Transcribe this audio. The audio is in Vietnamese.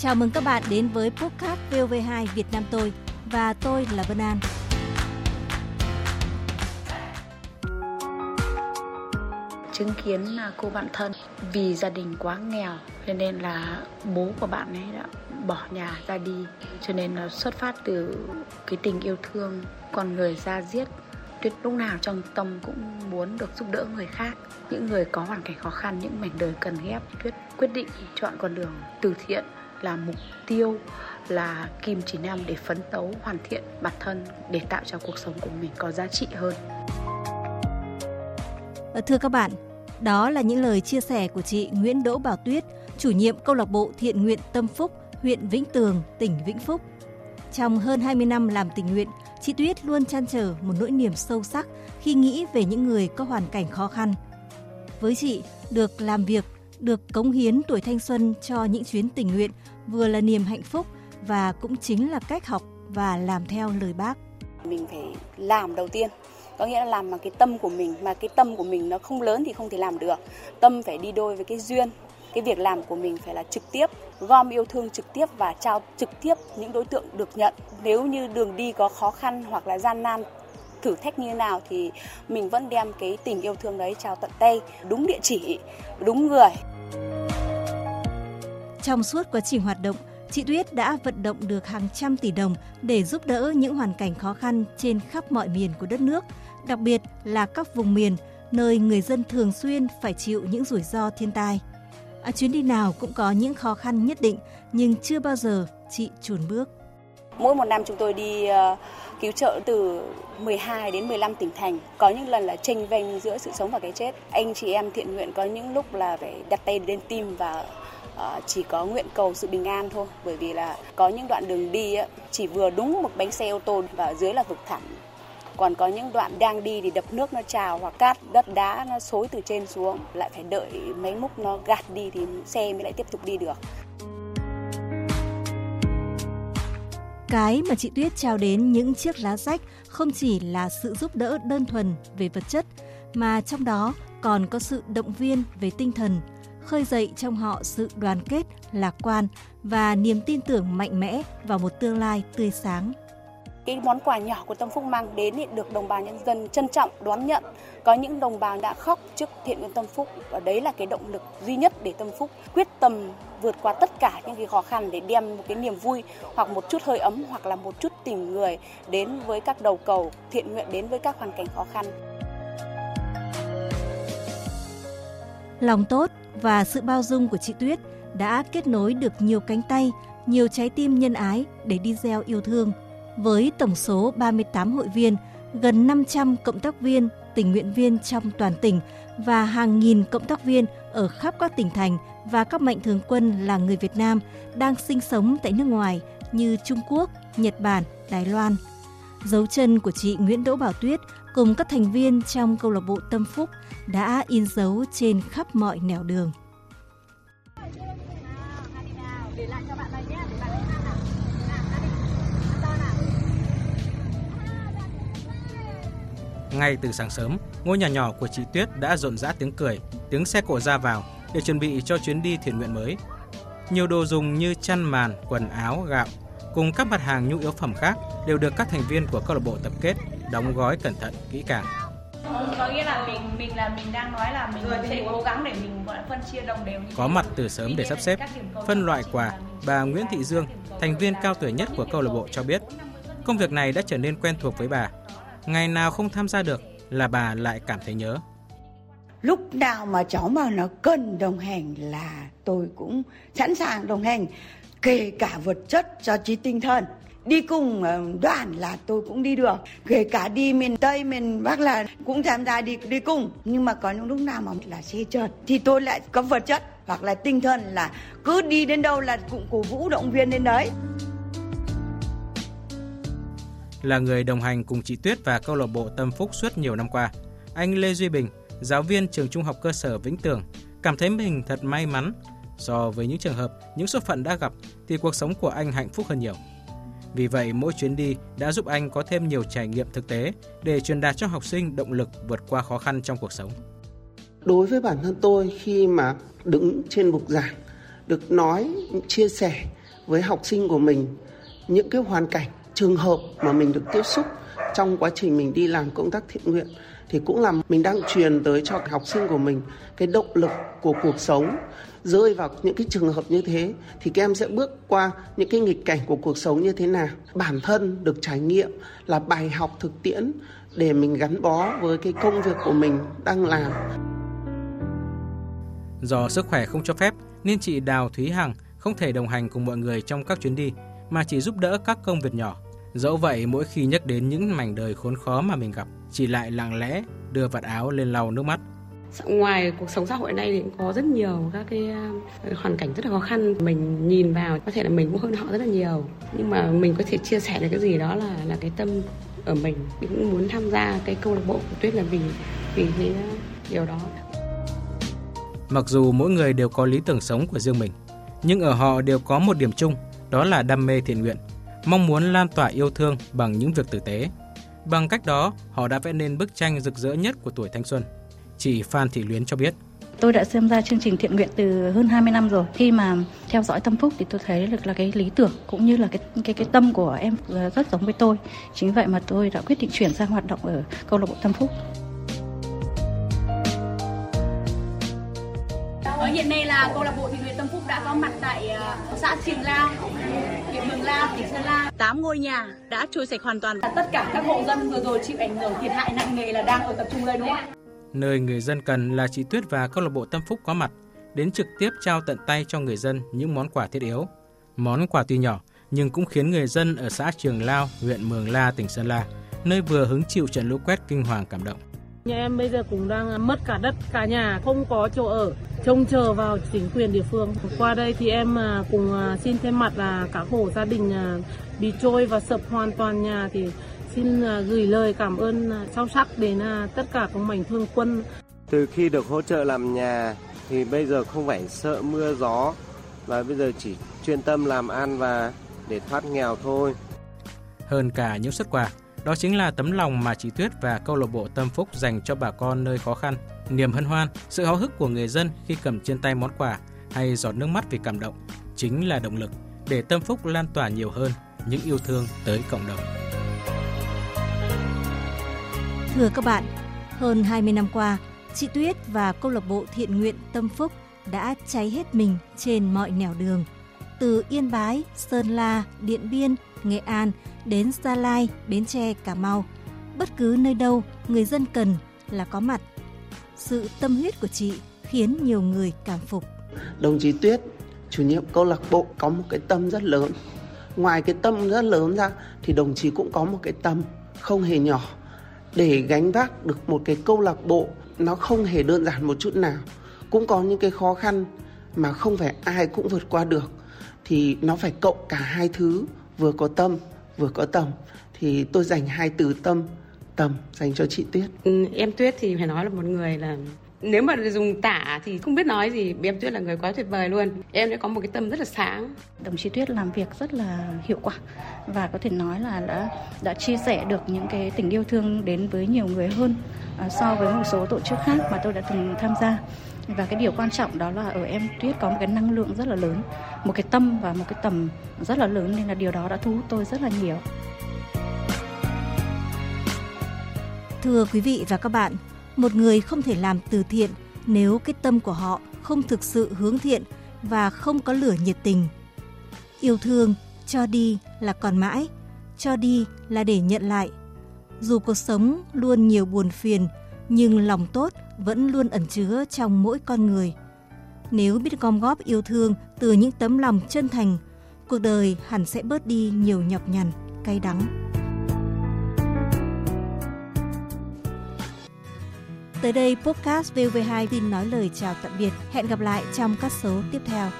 Chào mừng các bạn đến với podcast VOV2 Việt Nam tôi và tôi là Vân An. Chứng kiến là cô bạn thân vì gia đình quá nghèo, cho nên là bố của bạn ấy đã bỏ nhà ra đi, cho nên là xuất phát từ cái tình yêu thương con người ra giết tuyết lúc nào trong tâm cũng muốn được giúp đỡ người khác những người có hoàn cảnh khó khăn, những mảnh đời cần ghép tuyết quyết định chọn con đường từ thiện là mục tiêu là kim chỉ nam để phấn đấu hoàn thiện bản thân để tạo cho cuộc sống của mình có giá trị hơn. Ờ, thưa các bạn, đó là những lời chia sẻ của chị Nguyễn Đỗ Bảo Tuyết, chủ nhiệm câu lạc bộ thiện nguyện Tâm Phúc, huyện Vĩnh Tường, tỉnh Vĩnh Phúc. Trong hơn 20 năm làm tình nguyện, chị Tuyết luôn chăn trở một nỗi niềm sâu sắc khi nghĩ về những người có hoàn cảnh khó khăn. Với chị, được làm việc được cống hiến tuổi thanh xuân cho những chuyến tình nguyện vừa là niềm hạnh phúc và cũng chính là cách học và làm theo lời bác. Mình phải làm đầu tiên, có nghĩa là làm bằng cái tâm của mình mà cái tâm của mình nó không lớn thì không thể làm được. Tâm phải đi đôi với cái duyên. Cái việc làm của mình phải là trực tiếp, gom yêu thương trực tiếp và trao trực tiếp những đối tượng được nhận. Nếu như đường đi có khó khăn hoặc là gian nan thử thách như nào thì mình vẫn đem cái tình yêu thương đấy trao tận tay, đúng địa chỉ, đúng người. Trong suốt quá trình hoạt động, chị Tuyết đã vận động được hàng trăm tỷ đồng để giúp đỡ những hoàn cảnh khó khăn trên khắp mọi miền của đất nước, đặc biệt là các vùng miền nơi người dân thường xuyên phải chịu những rủi ro thiên tai. À, chuyến đi nào cũng có những khó khăn nhất định, nhưng chưa bao giờ chị chùn bước. Mỗi một năm chúng tôi đi ờ, cứu trợ từ 12 đến 15 tỉnh thành. Có những lần là tranh vênh giữa sự sống và cái chết. Anh chị em thiện nguyện có những lúc là phải đặt tay lên tim và ờ, chỉ có nguyện cầu sự bình an thôi. Bởi vì là có những đoạn đường đi chỉ vừa đúng một bánh xe ô tô và ở dưới là vực thẳm. Còn có những đoạn đang đi thì đập nước nó trào hoặc cát đất đá nó xối từ trên xuống lại phải đợi mấy múc nó gạt đi thì xe mới lại tiếp tục đi được. Cái mà chị Tuyết trao đến những chiếc lá sách không chỉ là sự giúp đỡ đơn thuần về vật chất, mà trong đó còn có sự động viên về tinh thần, khơi dậy trong họ sự đoàn kết, lạc quan và niềm tin tưởng mạnh mẽ vào một tương lai tươi sáng cái món quà nhỏ của Tâm Phúc mang đến thì được đồng bào nhân dân trân trọng đón nhận. Có những đồng bào đã khóc trước thiện nguyện Tâm Phúc và đấy là cái động lực duy nhất để Tâm Phúc quyết tâm vượt qua tất cả những cái khó khăn để đem một cái niềm vui hoặc một chút hơi ấm hoặc là một chút tình người đến với các đầu cầu thiện nguyện đến với các hoàn cảnh khó khăn. Lòng tốt và sự bao dung của chị Tuyết đã kết nối được nhiều cánh tay, nhiều trái tim nhân ái để đi gieo yêu thương – với tổng số 38 hội viên, gần 500 cộng tác viên, tình nguyện viên trong toàn tỉnh và hàng nghìn cộng tác viên ở khắp các tỉnh thành và các mạnh thường quân là người Việt Nam đang sinh sống tại nước ngoài như Trung Quốc, Nhật Bản, Đài Loan. Dấu chân của chị Nguyễn Đỗ Bảo Tuyết cùng các thành viên trong câu lạc bộ Tâm Phúc đã in dấu trên khắp mọi nẻo đường. Ngay từ sáng sớm, ngôi nhà nhỏ của chị Tuyết đã rộn rã tiếng cười, tiếng xe cộ ra vào để chuẩn bị cho chuyến đi thiện nguyện mới. Nhiều đồ dùng như chăn màn, quần áo, gạo cùng các mặt hàng nhu yếu phẩm khác đều được các thành viên của câu lạc bộ tập kết, đóng gói cẩn thận, kỹ càng. Có nghĩa là mình mình là mình đang nói là mình sẽ cố gắng để mình phân chia đồng đều. Có mặt từ sớm để sắp xếp, phân loại quà, bà Nguyễn Thị Dương, thành viên cao tuổi nhất của câu lạc bộ cho biết, công việc này đã trở nên quen thuộc với bà ngày nào không tham gia được là bà lại cảm thấy nhớ. Lúc nào mà cháu mà nó cần đồng hành là tôi cũng sẵn sàng đồng hành, kể cả vật chất cho trí tinh thần. Đi cùng ờ, đoàn là tôi cũng đi được, kể cả đi miền Tây, miền Bắc là cũng tham gia đi đi cùng. Nhưng mà có những lúc nào mà là xe trượt thì tôi lại có vật chất hoặc là tinh thần là cứ đi đến đâu là cũng cổ vũ động viên đến đấy là người đồng hành cùng chị Tuyết và câu lạc bộ Tâm Phúc suốt nhiều năm qua. Anh Lê Duy Bình, giáo viên trường trung học cơ sở Vĩnh Tường, cảm thấy mình thật may mắn. So với những trường hợp, những số phận đã gặp thì cuộc sống của anh hạnh phúc hơn nhiều. Vì vậy, mỗi chuyến đi đã giúp anh có thêm nhiều trải nghiệm thực tế để truyền đạt cho học sinh động lực vượt qua khó khăn trong cuộc sống. Đối với bản thân tôi khi mà đứng trên bục giảng, được nói, chia sẻ với học sinh của mình những cái hoàn cảnh trường hợp mà mình được tiếp xúc trong quá trình mình đi làm công tác thiện nguyện thì cũng là mình đang truyền tới cho học sinh của mình cái động lực của cuộc sống. Rơi vào những cái trường hợp như thế thì các em sẽ bước qua những cái nghịch cảnh của cuộc sống như thế nào. Bản thân được trải nghiệm là bài học thực tiễn để mình gắn bó với cái công việc của mình đang làm. Do sức khỏe không cho phép nên chị Đào Thúy Hằng không thể đồng hành cùng mọi người trong các chuyến đi, mà chỉ giúp đỡ các công việc nhỏ. Dẫu vậy, mỗi khi nhắc đến những mảnh đời khốn khó mà mình gặp, chị lại lặng lẽ đưa vạt áo lên lau nước mắt. Ngoài cuộc sống xã hội này thì có rất nhiều các cái ờ, hoàn cảnh rất là khó khăn. Mình nhìn vào có thể là mình cũng hơn họ rất là nhiều. Nhưng mà mình có thể chia sẻ được cái gì đó là là cái tâm ở mình. Mình cũng muốn tham gia cái câu lạc bộ của Tuyết là vì vì cái điều đó. Mặc dù mỗi người đều có lý tưởng sống của riêng mình, nhưng ở họ đều có một điểm chung, đó là đam mê thiện nguyện mong muốn lan tỏa yêu thương bằng những việc tử tế. Bằng cách đó, họ đã vẽ nên bức tranh rực rỡ nhất của tuổi thanh xuân. Chị Phan Thị Luyến cho biết. Tôi đã xem ra chương trình thiện nguyện từ hơn 20 năm rồi. Khi mà theo dõi Tâm Phúc thì tôi thấy được là cái lý tưởng cũng như là cái cái cái tâm của em rất giống với tôi. Chính vậy mà tôi đã quyết định chuyển sang hoạt động ở câu lạc bộ Tâm Phúc. hiện nay là câu lạc bộ thiện nguyện Tâm Phúc đã có mặt tại ờ, xã Triềng Lao, Mường La, tỉnh Sơn La. 8 ngôi nhà đã trôi sạch hoàn toàn. Tất cả các hộ dân vừa rồi chịu ảnh hưởng thiệt hại nặng nề là đang ở tập trung đây đúng không ạ? Nơi người dân cần là chị Tuyết và câu lạc bộ Tâm Phúc có mặt, đến trực tiếp trao tận tay cho người dân những món quà thiết yếu. Món quà tuy nhỏ nhưng cũng khiến người dân ở xã Trường Lao, huyện Mường La, tỉnh Sơn La, nơi vừa hứng chịu trận lũ quét kinh hoàng cảm động. Nhà em bây giờ cũng đang mất cả đất, cả nhà, không có chỗ ở, trông chờ vào chính quyền địa phương. Qua đây thì em à, cùng à, xin thêm mặt là cả hộ gia đình à, bị trôi và sập hoàn toàn nhà thì xin gửi lời cảm ơn sâu sắc đến tất cả các mảnh thương quân. Từ khi được hỗ trợ làm nhà thì bây giờ không phải sợ mưa gió và bây giờ chỉ chuyên tâm làm ăn và để thoát nghèo thôi. Hơn cả những xuất quà, đó chính là tấm lòng mà chị Tuyết và câu lạc bộ Tâm Phúc dành cho bà con nơi khó khăn. Niềm hân hoan, sự háo hức của người dân khi cầm trên tay món quà hay giọt nước mắt vì cảm động chính là động lực để Tâm Phúc lan tỏa nhiều hơn những yêu thương tới cộng đồng. Thưa các bạn, hơn 20 năm qua, chị Tuyết và câu lạc bộ thiện nguyện Tâm Phúc đã cháy hết mình trên mọi nẻo đường. Từ Yên Bái, Sơn La, Điện Biên, Nghệ An đến Gia Lai, Bến Tre, Cà Mau. Bất cứ nơi đâu người dân cần là có mặt. Sự tâm huyết của chị khiến nhiều người cảm phục. Đồng chí Tuyết, chủ nhiệm câu lạc bộ có một cái tâm rất lớn. Ngoài cái tâm rất lớn ra thì đồng chí cũng có một cái tâm không hề nhỏ để gánh vác được một cái câu lạc bộ nó không hề đơn giản một chút nào. Cũng có những cái khó khăn mà không phải ai cũng vượt qua được thì nó phải cộng cả hai thứ vừa có tâm vừa có tầm thì tôi dành hai từ tâm tầm dành cho chị Tuyết. Ừ, em Tuyết thì phải nói là một người là nếu mà dùng tả thì không biết nói gì em tuyết là người quá tuyệt vời luôn. Em đã có một cái tâm rất là sáng. Đồng chí tuyết làm việc rất là hiệu quả và có thể nói là đã đã chia sẻ được những cái tình yêu thương đến với nhiều người hơn À, so với một số tổ chức khác mà tôi đã từng tham gia. Và cái điều quan trọng đó là ở em tuyết có một cái năng lượng rất là lớn, một cái tâm và một cái tầm rất là lớn nên là điều đó đã thu hút tôi rất là nhiều. Thưa quý vị và các bạn, một người không thể làm từ thiện nếu cái tâm của họ không thực sự hướng thiện và không có lửa nhiệt tình. Yêu thương, cho đi là còn mãi, cho đi là để nhận lại dù cuộc sống luôn nhiều buồn phiền nhưng lòng tốt vẫn luôn ẩn chứa trong mỗi con người. Nếu biết gom góp yêu thương từ những tấm lòng chân thành, cuộc đời hẳn sẽ bớt đi nhiều nhọc nhằn, cay đắng. Tới đây, podcast VV2 xin nói lời chào tạm biệt. Hẹn gặp lại trong các số tiếp theo.